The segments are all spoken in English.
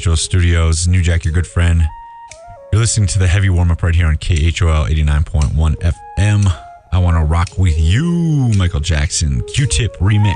KHOL studios. New Jack, your good friend. You're listening to the heavy warm up right here on KHOL 89.1 FM. I want to rock with you, Michael Jackson. Q Tip remix.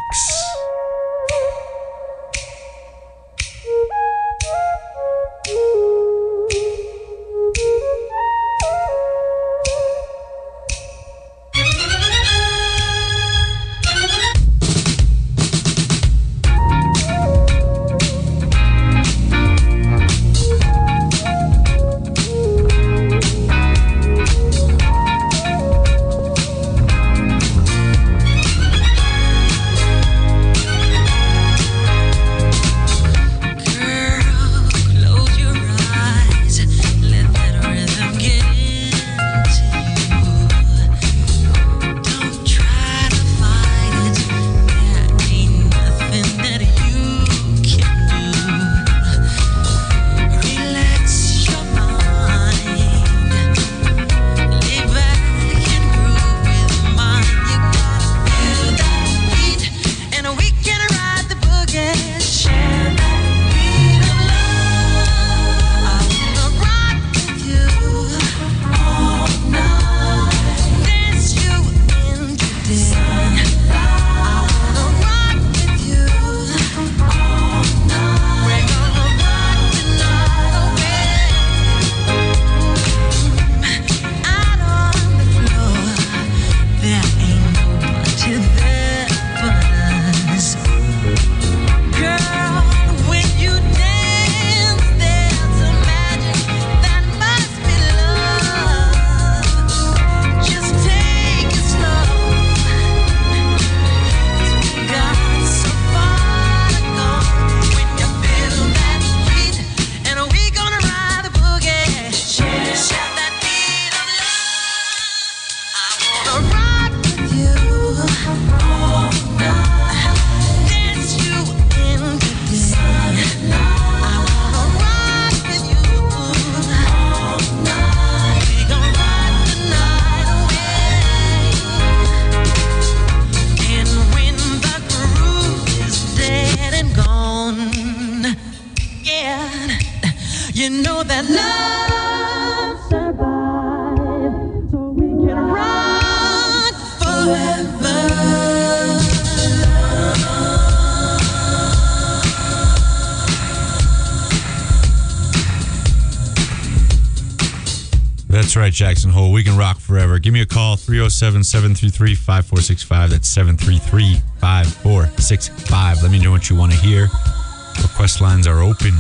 Jackson Hole. We can rock forever. Give me a call 307 733 5465. That's 733 5465. Let me know what you want to hear. Request lines are open.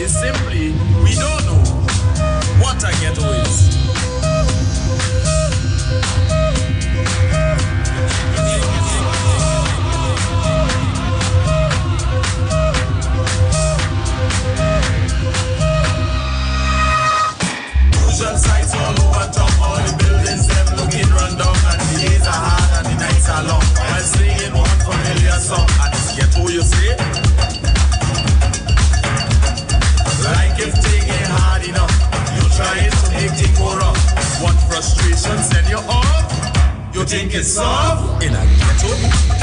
is simply we don't know what a ghetto is. Usual sights all over town, all the buildings them looking run down, and the days are hard and the nights are long. While singing one familiar song. action set you off. You think it's soft in a ghetto?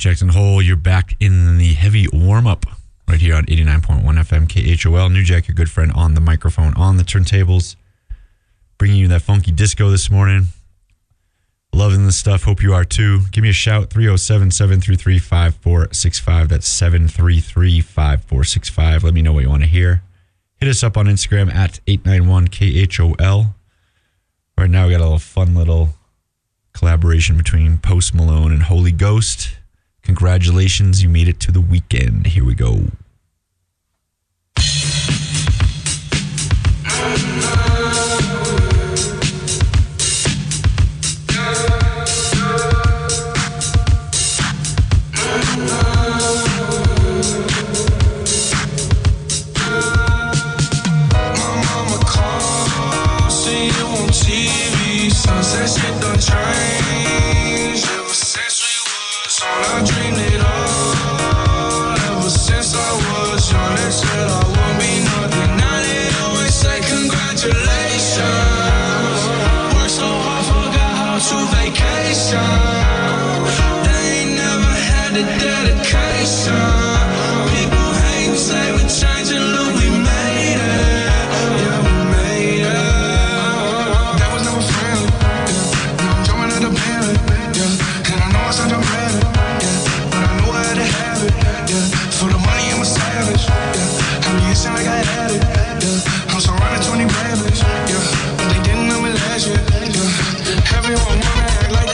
Jackson Hole. You're back in the heavy warm up right here on 89.1 FM KHOL. New Jack, your good friend on the microphone, on the turntables, bringing you that funky disco this morning. Loving this stuff. Hope you are too. Give me a shout 307 733 5465. That's 733 5465. Let me know what you want to hear. Hit us up on Instagram at 891 KHOL. Right now, we got a little fun little collaboration between Post Malone and Holy Ghost. Congratulations, you made it to the weekend. Here we go. on, act like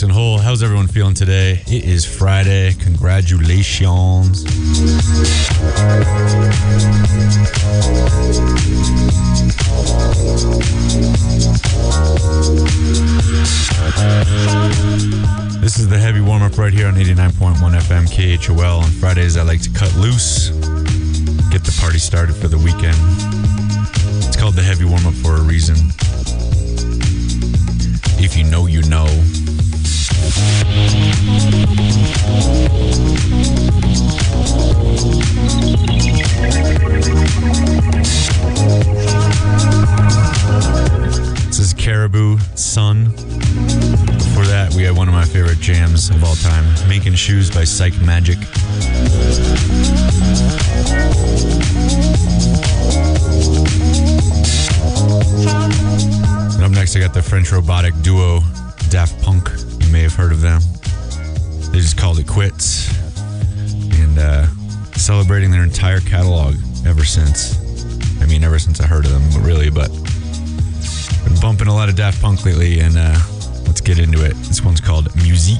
Jackson Hole? How's everyone feeling today? It is Friday. Congratulations. This is the heavy warm up right here on 89.1 FM KHOL. On Fridays, I like to cut loose, get the party started for the weekend. It's called the heavy warm up for a reason. If you know, you know. This is Caribou Sun. That, we one of my favorite jams of all time, Making Shoes by Psychemagik. Up next, I got the French robotic duo Daft Punk. You may have heard of them. They just called it quits. And uh, celebrating their entire catalog ever since. I mean, ever since I heard of them, really, but been bumping a lot of Daft Punk lately, and uh, let's get into it. This one's called Musique.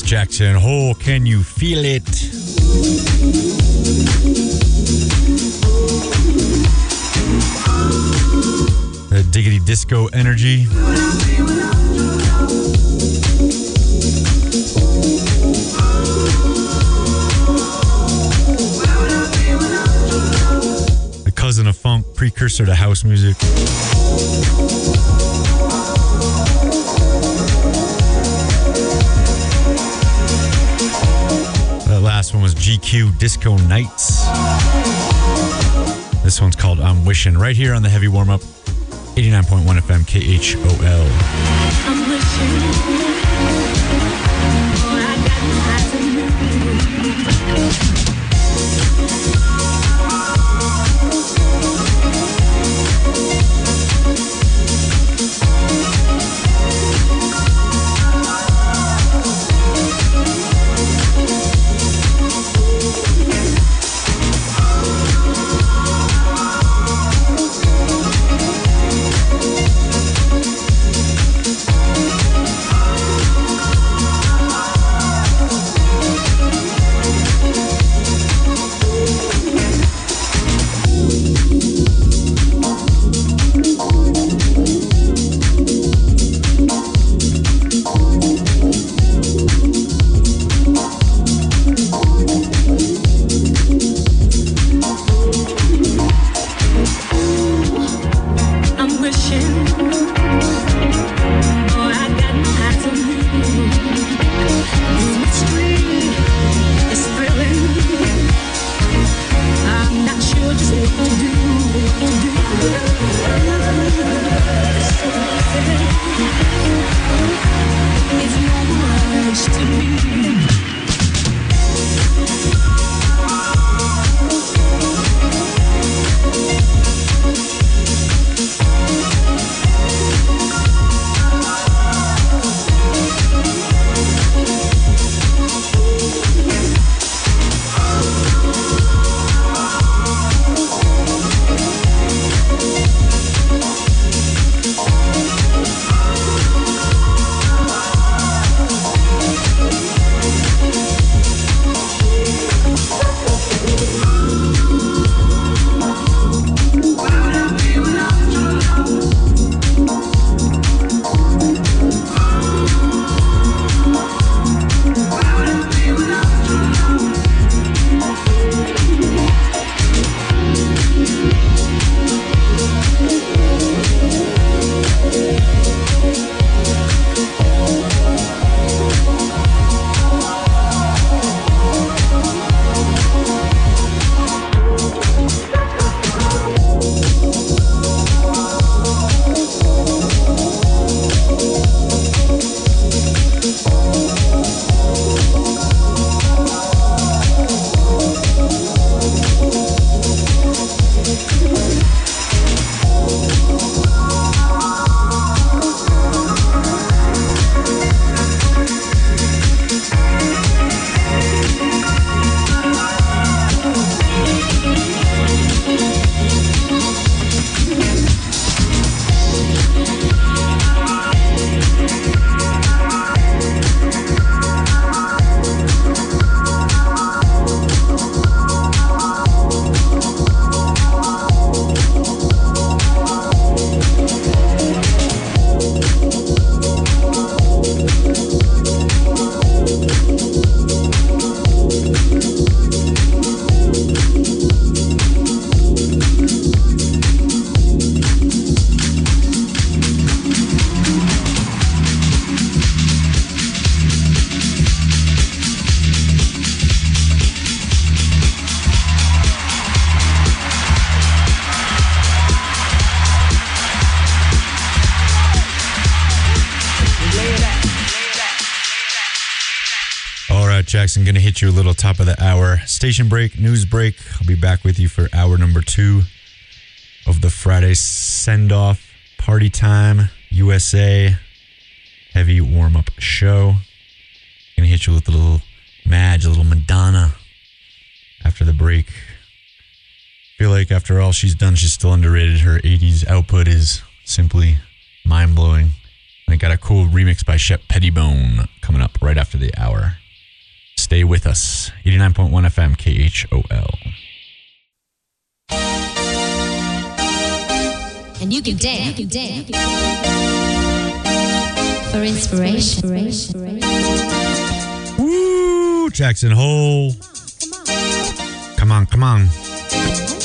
Yes, Jackson Hole. Can you feel it? The diggity disco energy. The cousin of funk, precursor to house music. GQ Disco Nights. This one's called I'm Wishing right here on the heavy warm up 89.1 FM KHOL. I'm wishing. Oh, Jackson. Going to hit you a little top of the hour. Station break, news break. I'll be back with you for hour number two of the Friday send off party time USA heavy warm up show. Gonna hit you with a little Madge, a little Madonna after the break. Feel like after all she's done, she's still underrated. Her 80s output is simply mind blowing. I got a cool remix by Shep Pettibone coming up right after the hour. Stay with us. 89.1 FM KHOL. And you can dance, you can dance for inspiration. Woo! Jackson Hole. Come on, come on. Come on, come on.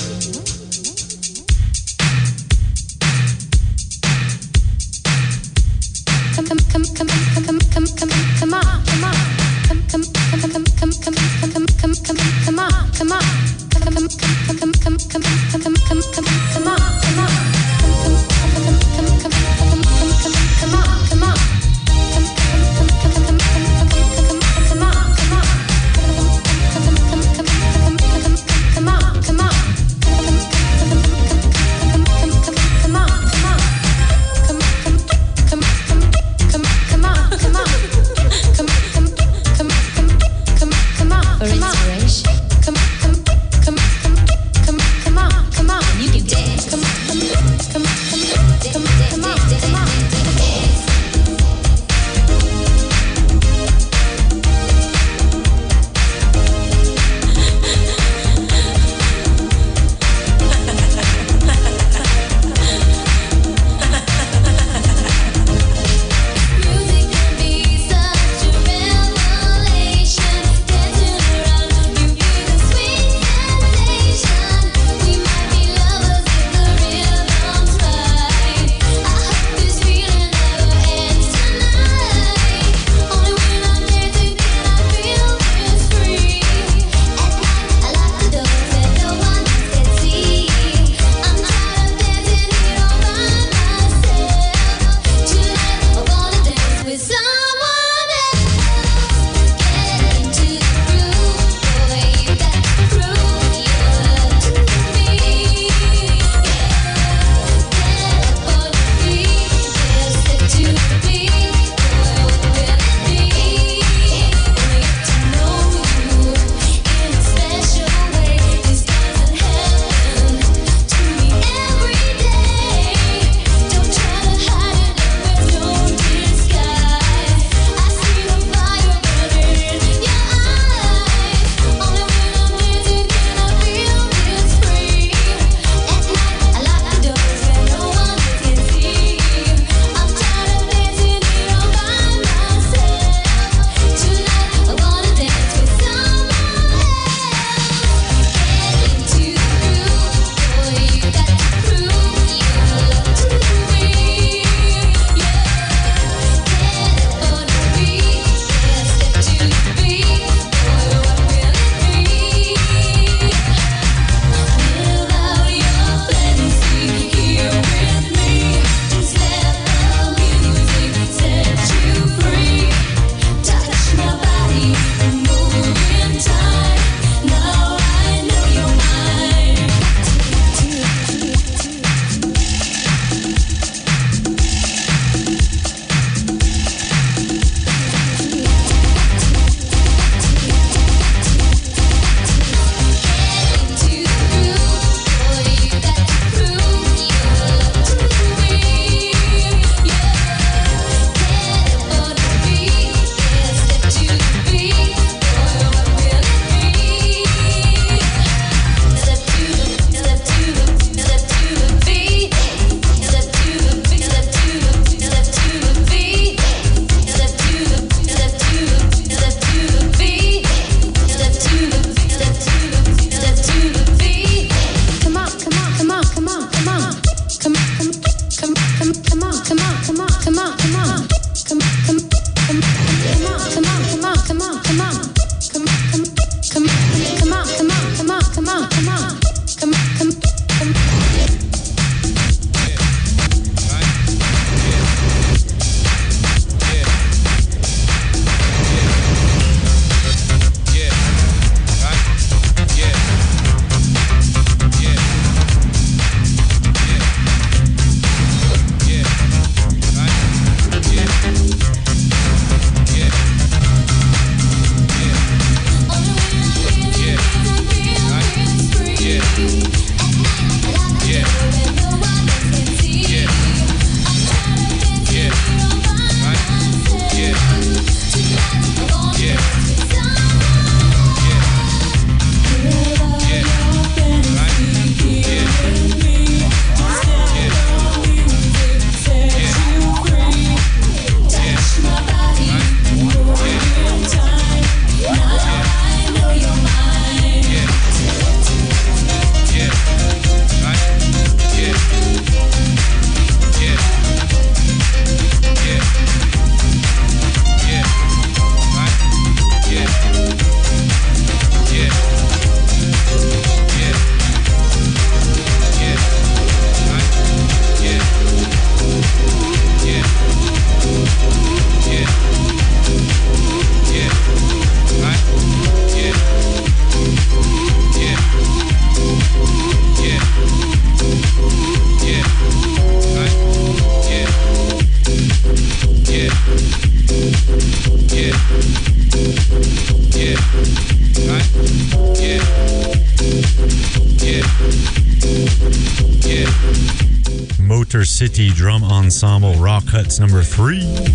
City Drum Ensemble Raw Cuts number three.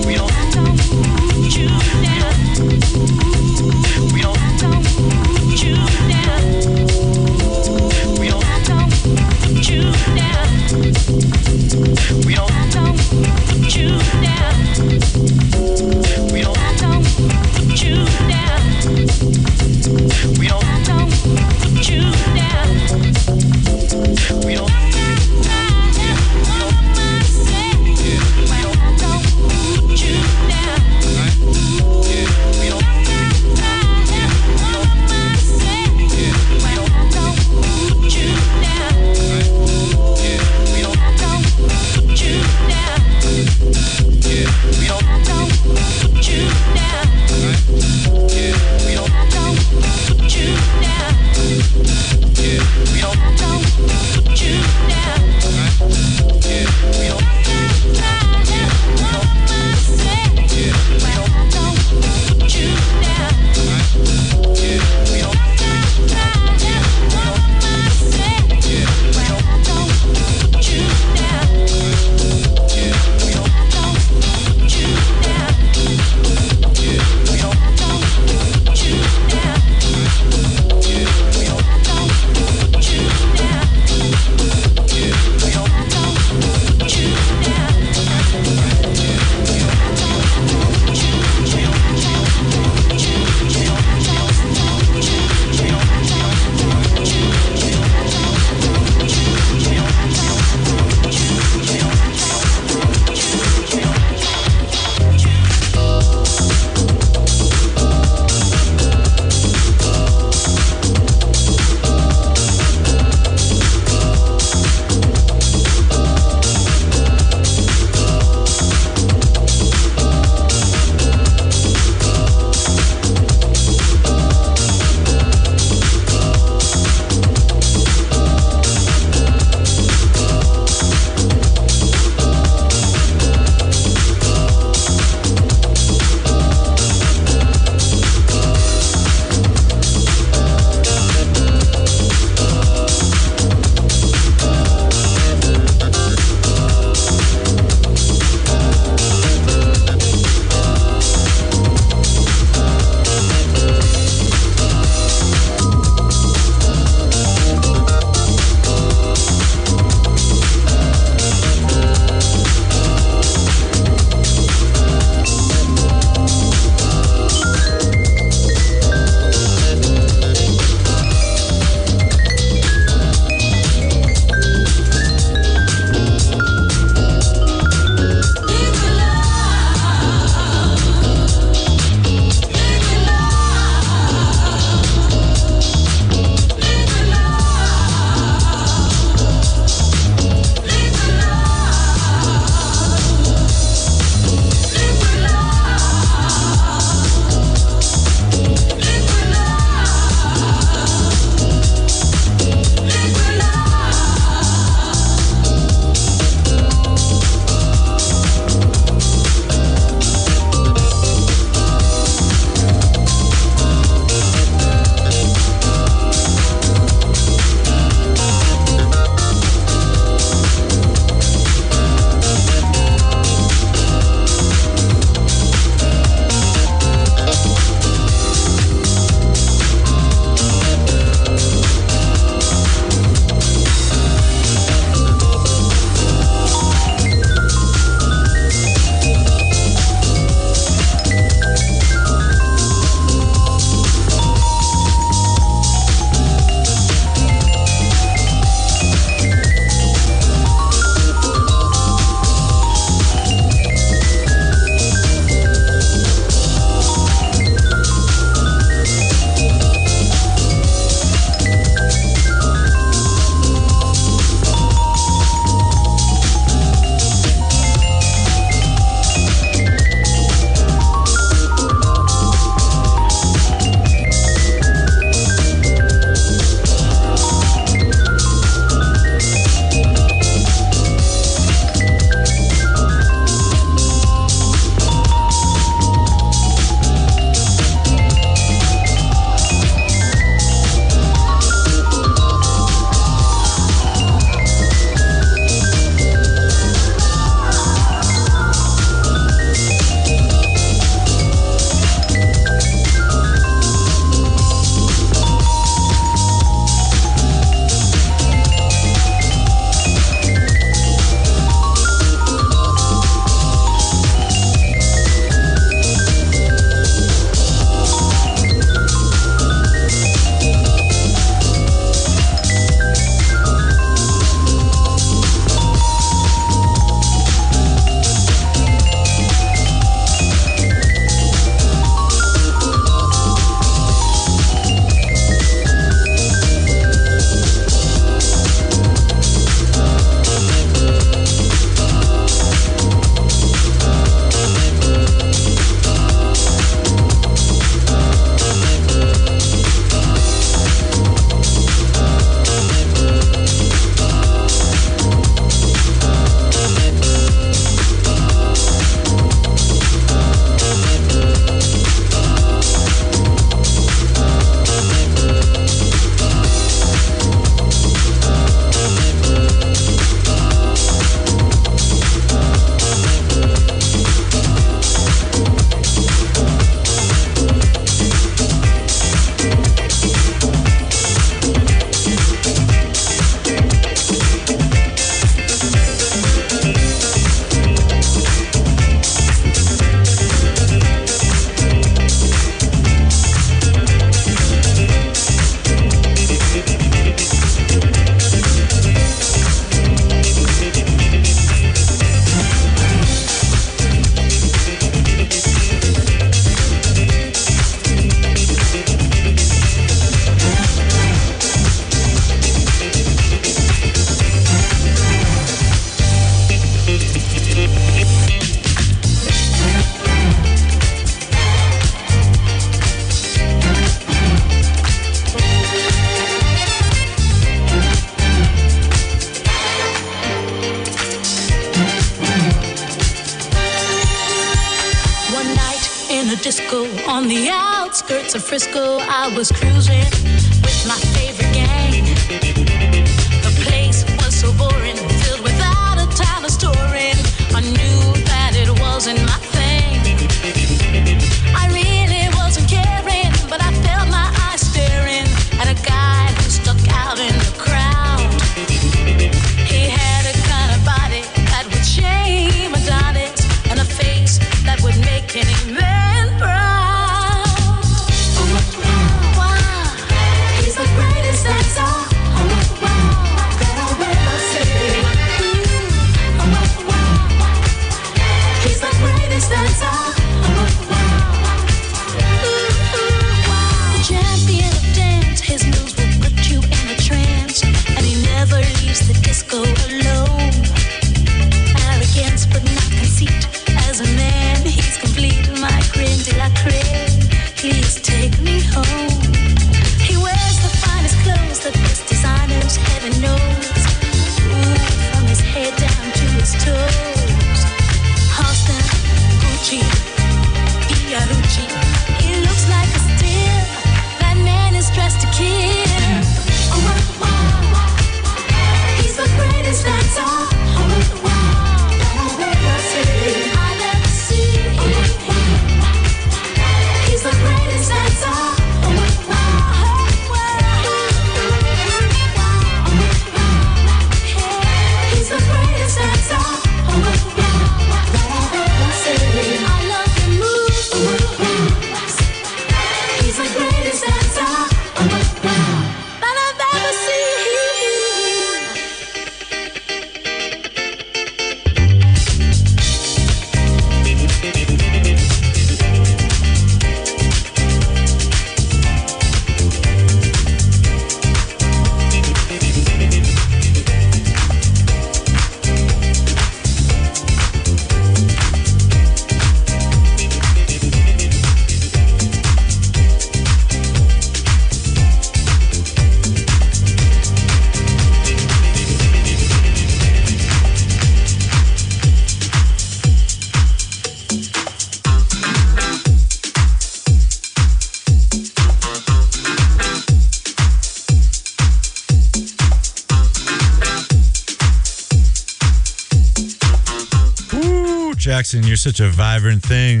Jackson, you're such a vibrant thing.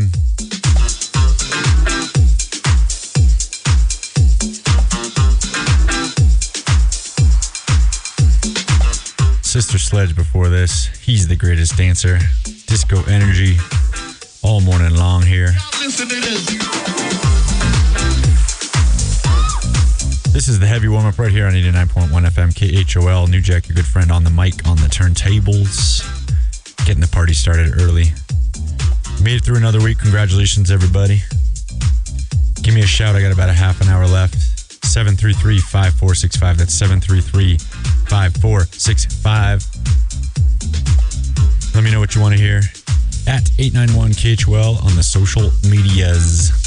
Sister Sledge before this. He's the greatest dancer. Disco energy all morning long here. This is the heavy warm up right here on 89.1 FM KHOL. New Jack, your good friend, on the mic, on the turntables. Getting the party started early. Made it through another week. Congratulations, everybody. Give me a shout. I got about a half an hour left. 733 5465. That's 733 5465. Let me know what you want to hear at 891 KHOL on the social medias.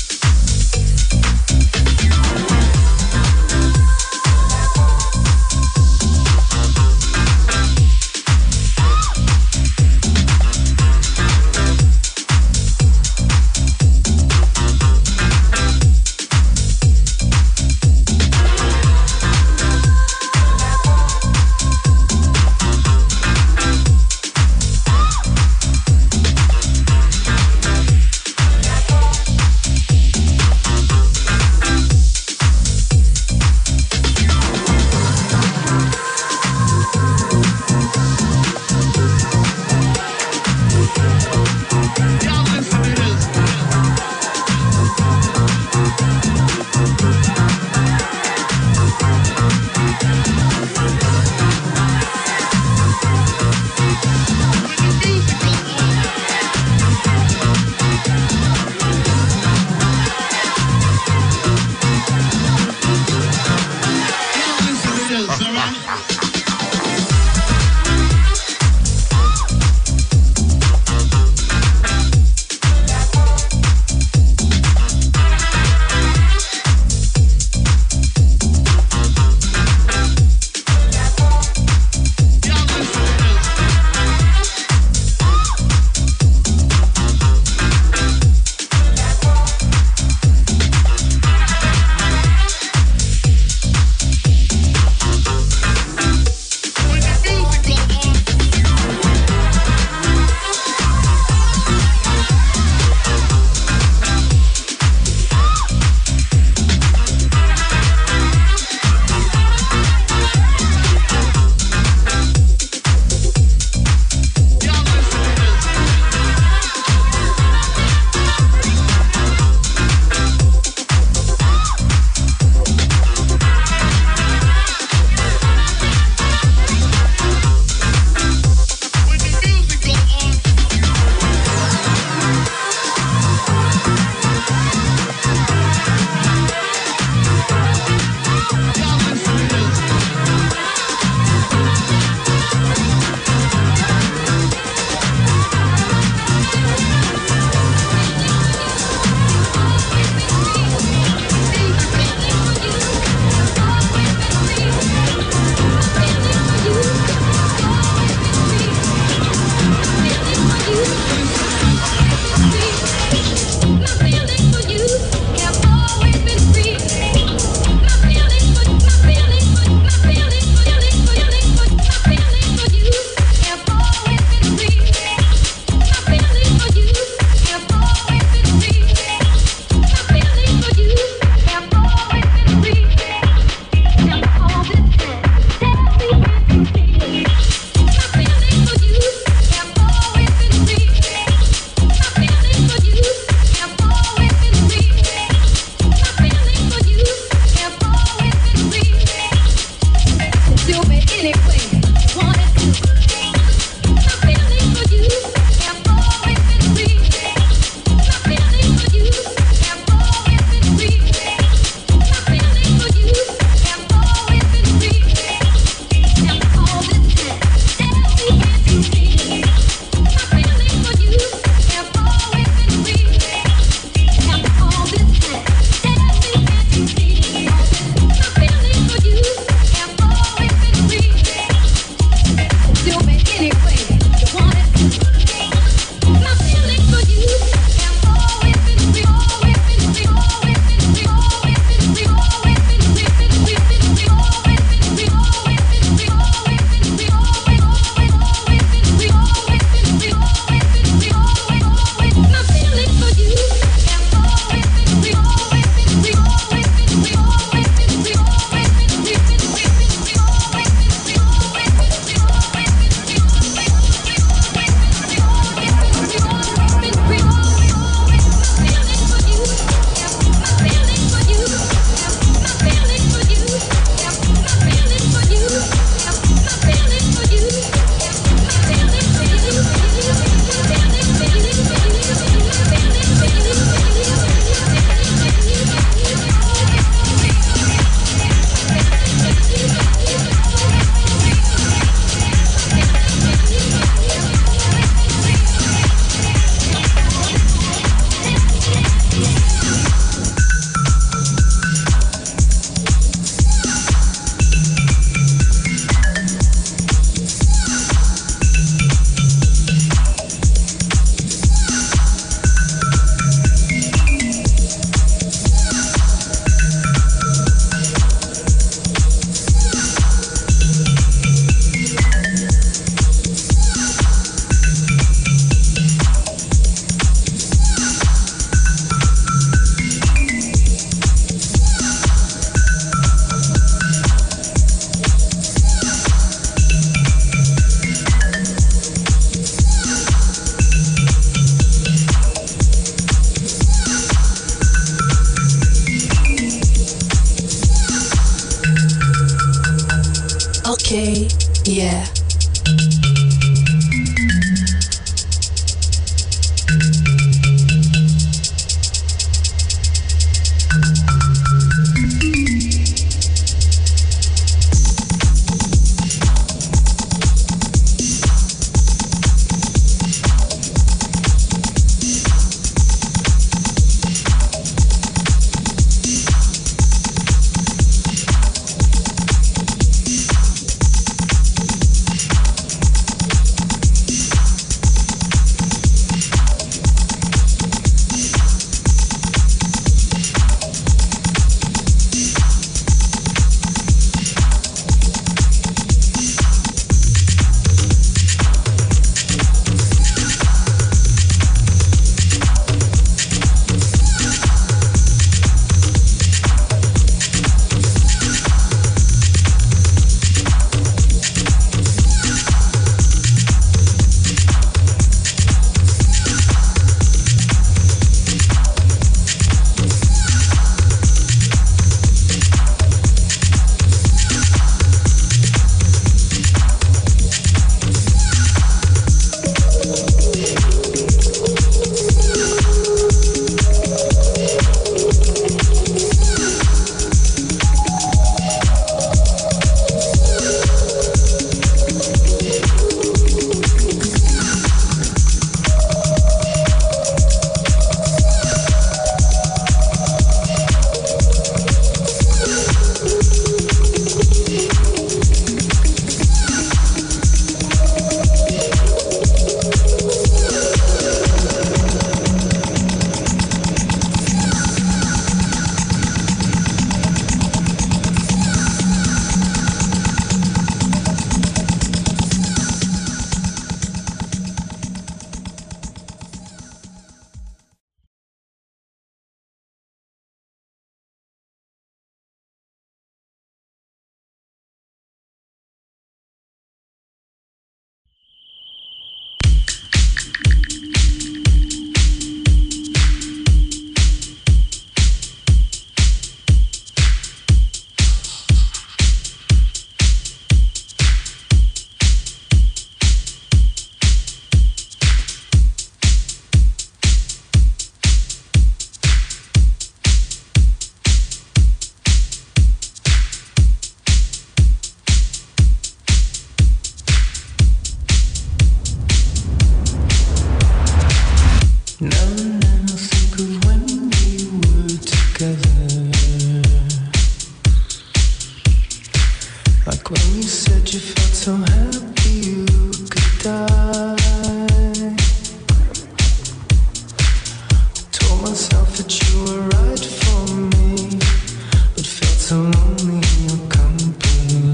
so lonely in your company,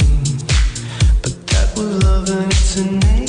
but that was love and it's a name.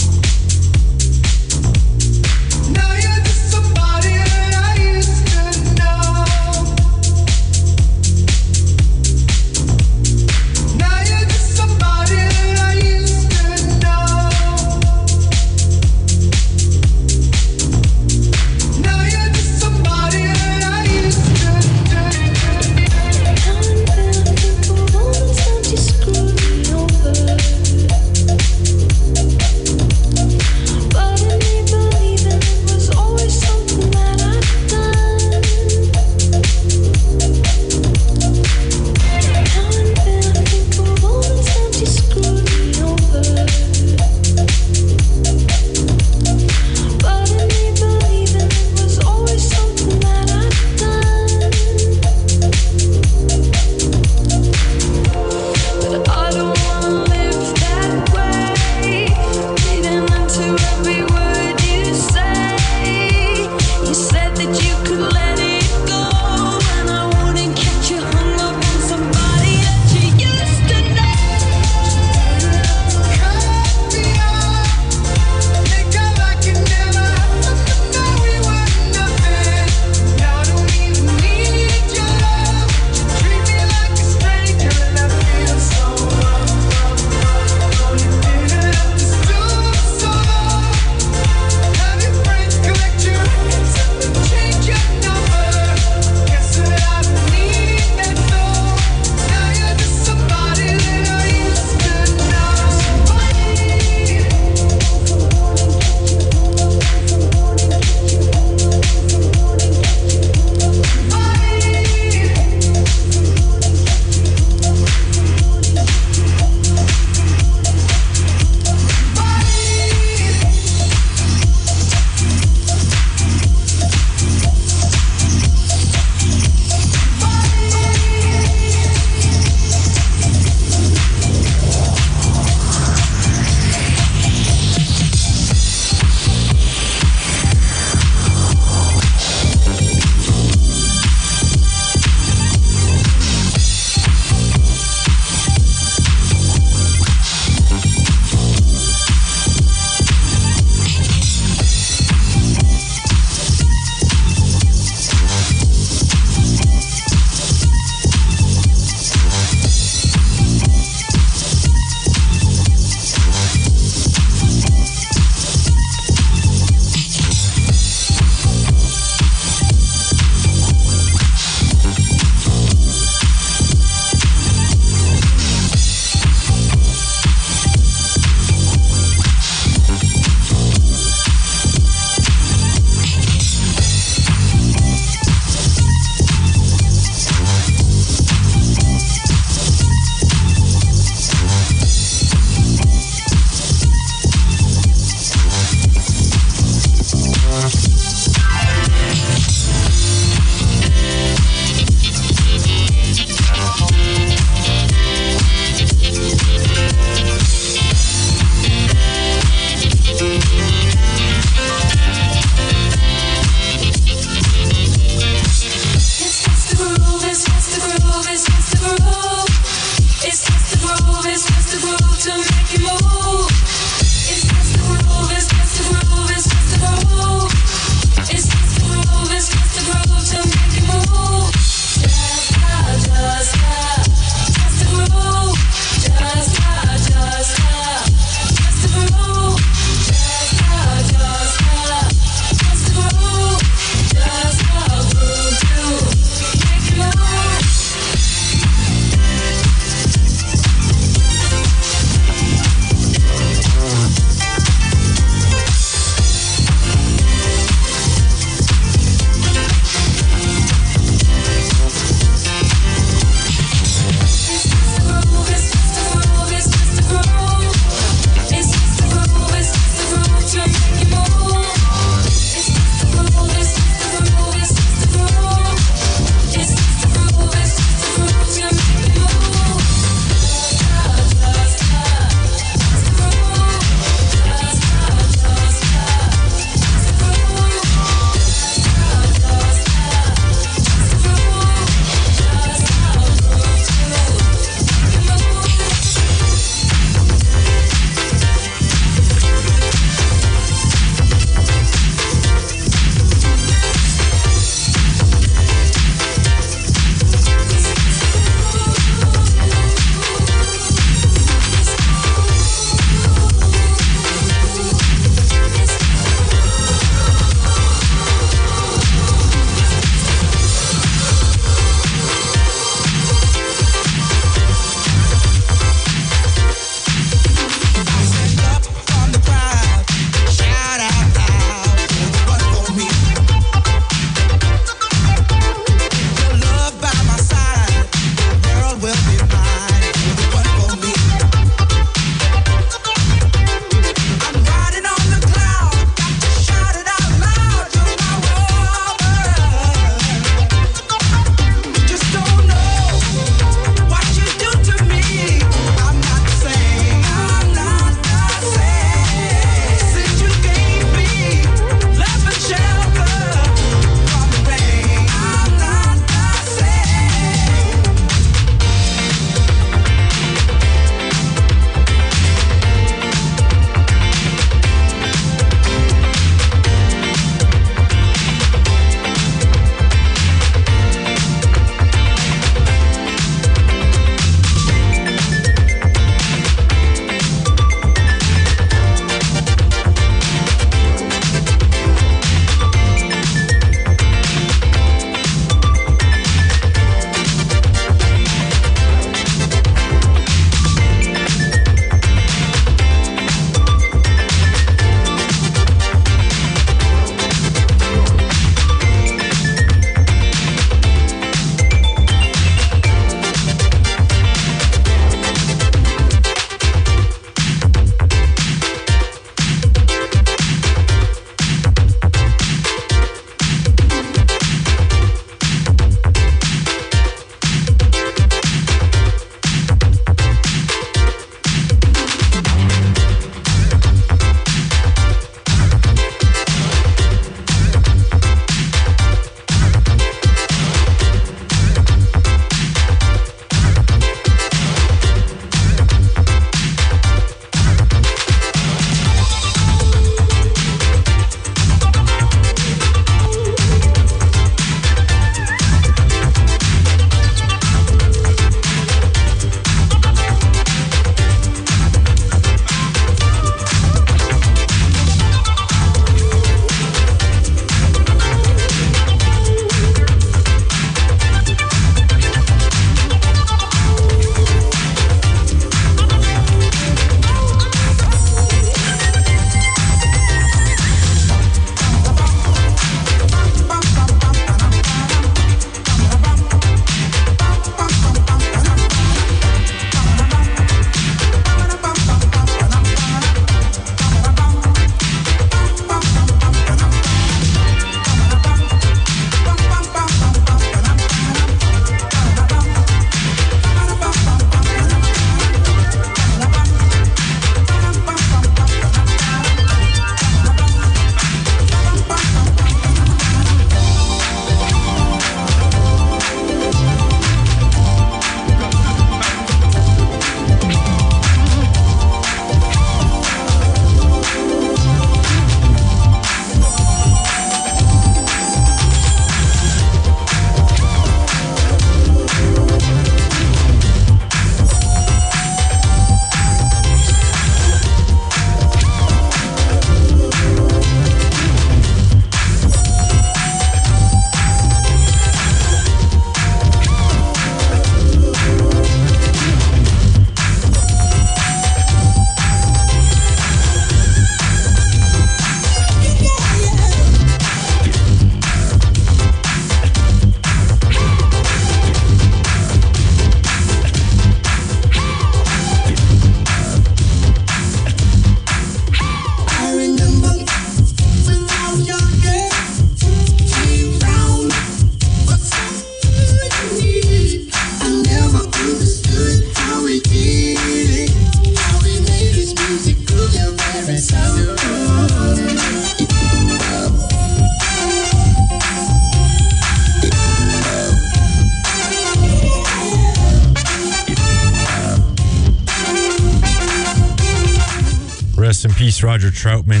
Roger Troutman.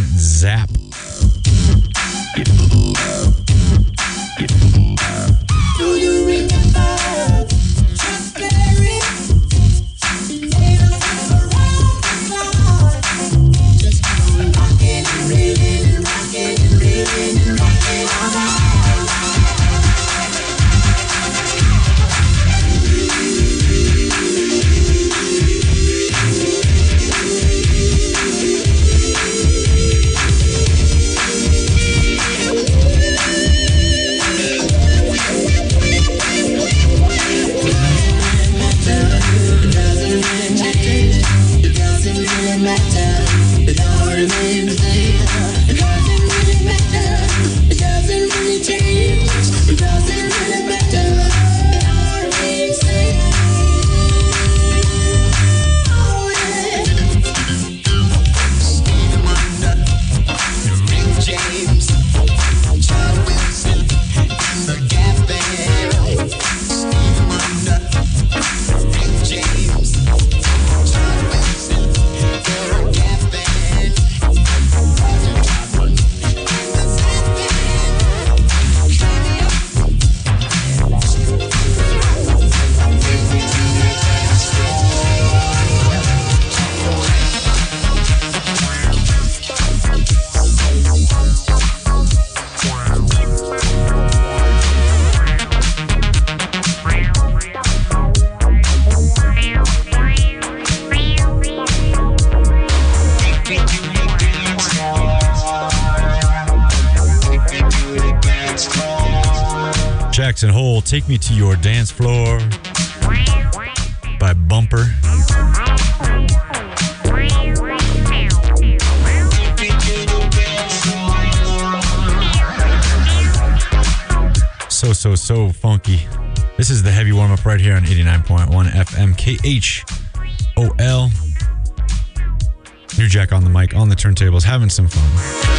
H O L. New Jack on the mic, on the turntables, having some fun.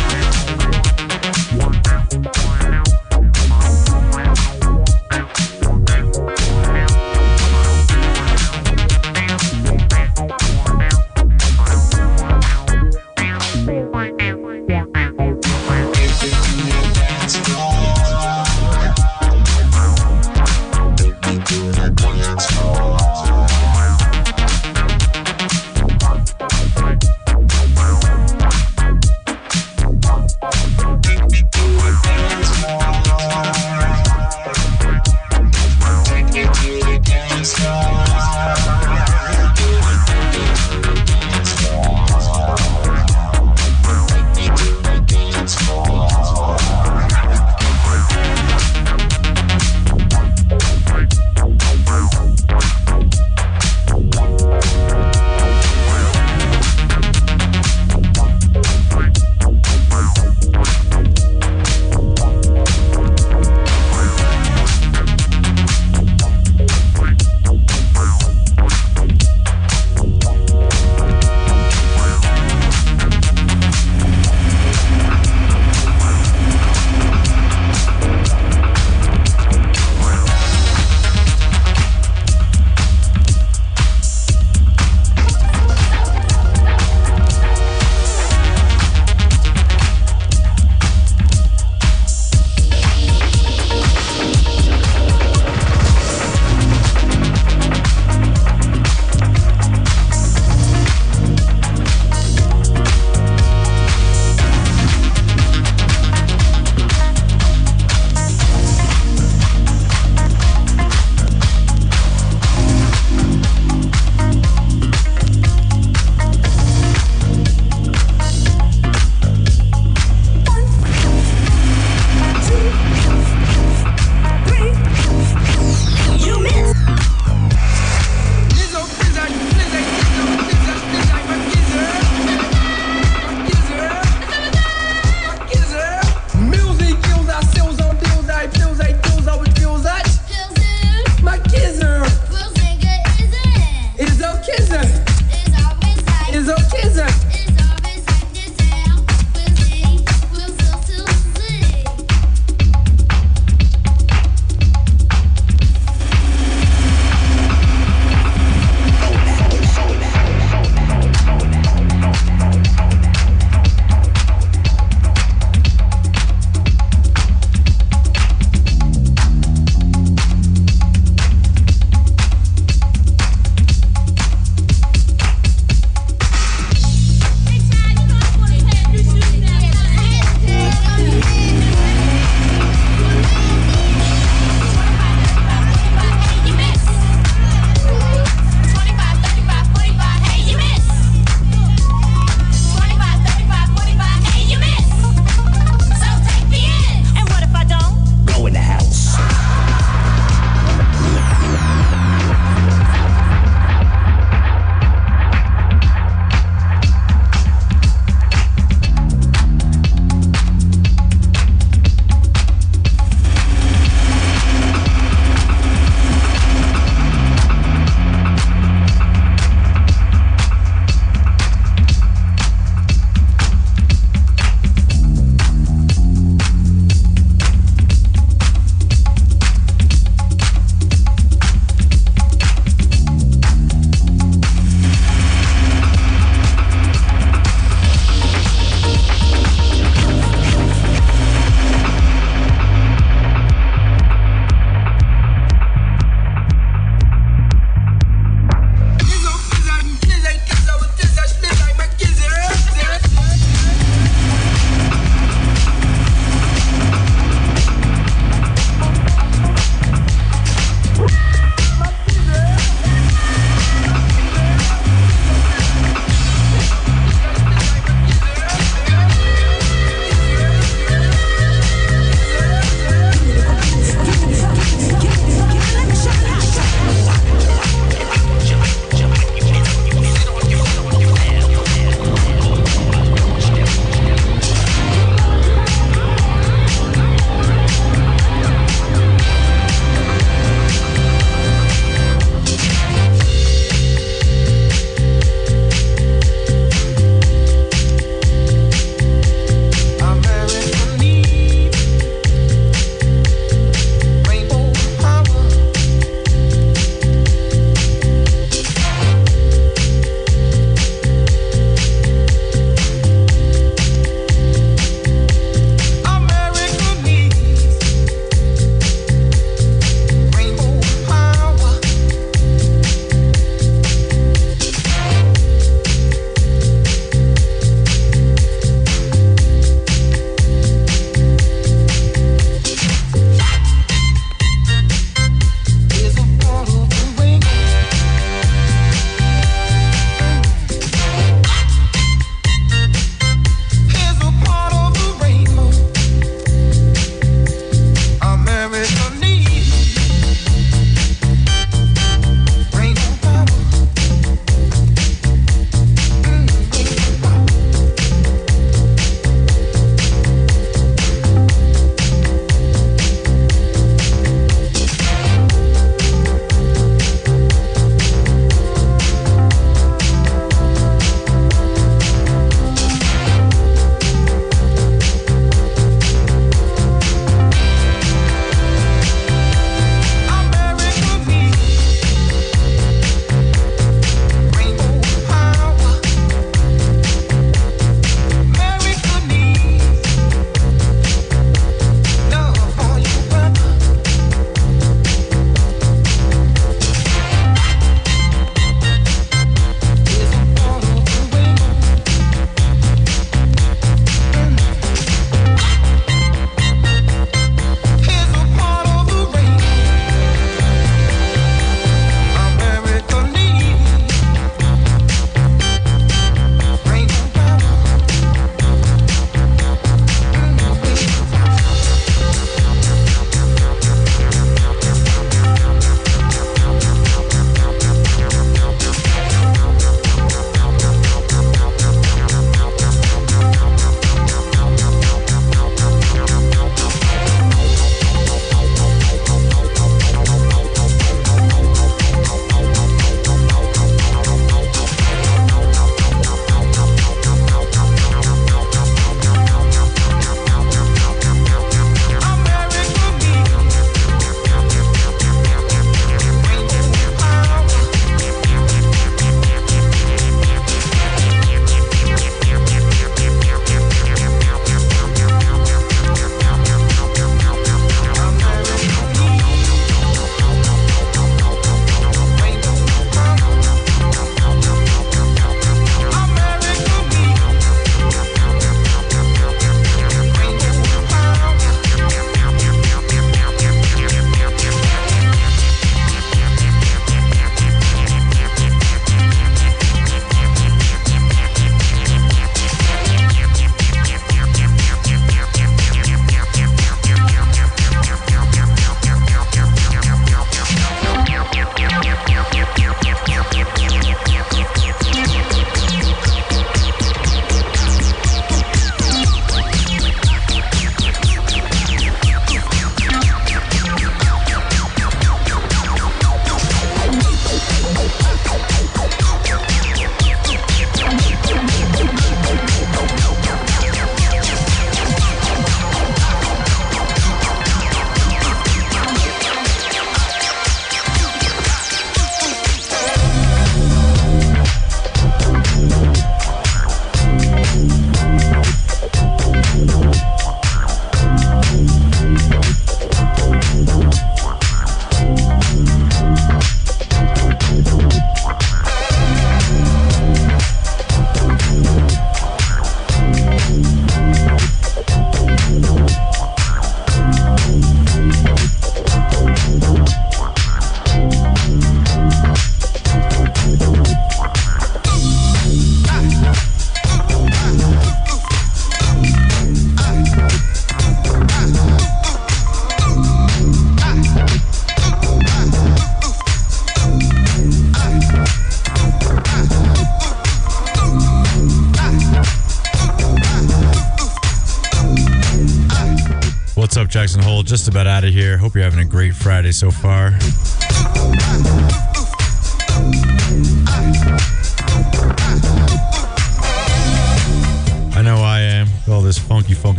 Just about out of here. Hope you're having a great Friday so far.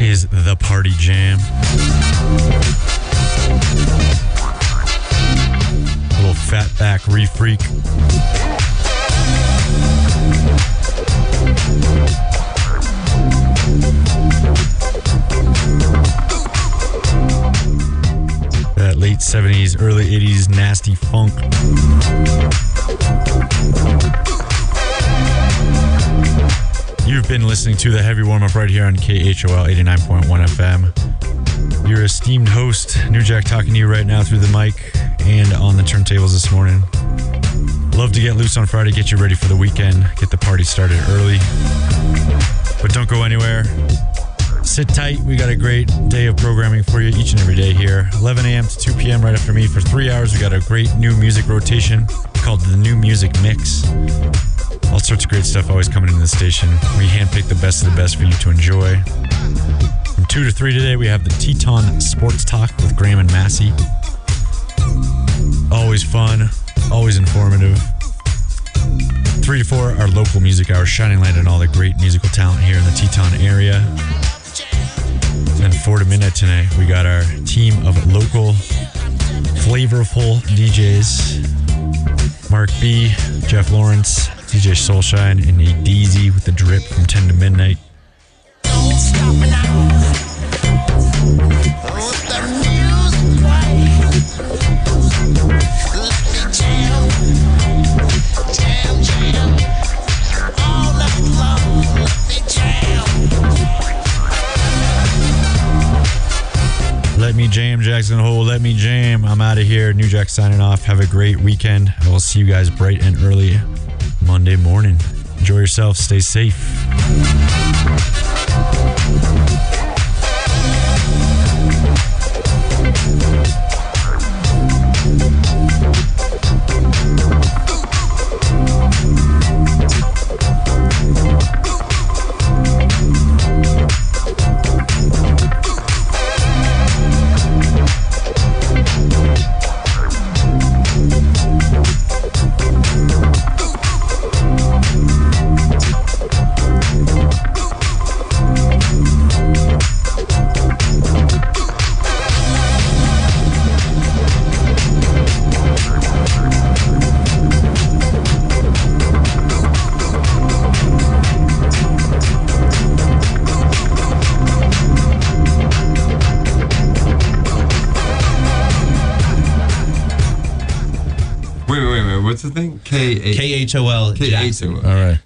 Is the Party Jam. Little fatback refreak. That late 70s, early 80s nasty funk. Listening to the heavy warm up right here on KHOL 89.1 FM. Your esteemed host, New Jack, talking to you right now through the mic and on the turntables this morning. Love to get loose on Friday, get you ready for the weekend, get the party started early. But don't go anywhere. Sit tight. We got a great day of programming for you each and every day here. 11 a.m. to 2 p.m. right after me for three hours. We got a great new music rotation called the New Music Mix. All sorts of great stuff always coming into the station. We handpick the best of the best for you to enjoy. From 2 to 3 today, we have the Teton Sports Talk with Graham and Massey. Always fun, always informative. 3 to 4, our local music hour, shining light on all the great musical talent here in the Teton area. And 4 to midnight tonight, we got our team of local, flavorful DJs. Mark B, Jeff Lawrence, DJ Soulshine, and a with the drip from 10 to midnight. Me jam, Jackson Hole. Let me jam. I'm out of here. New Jack signing off. Have a great weekend. I will see you guys bright and early Monday morning. Enjoy yourself. Stay safe. K H O L. K Jackson. A. All right.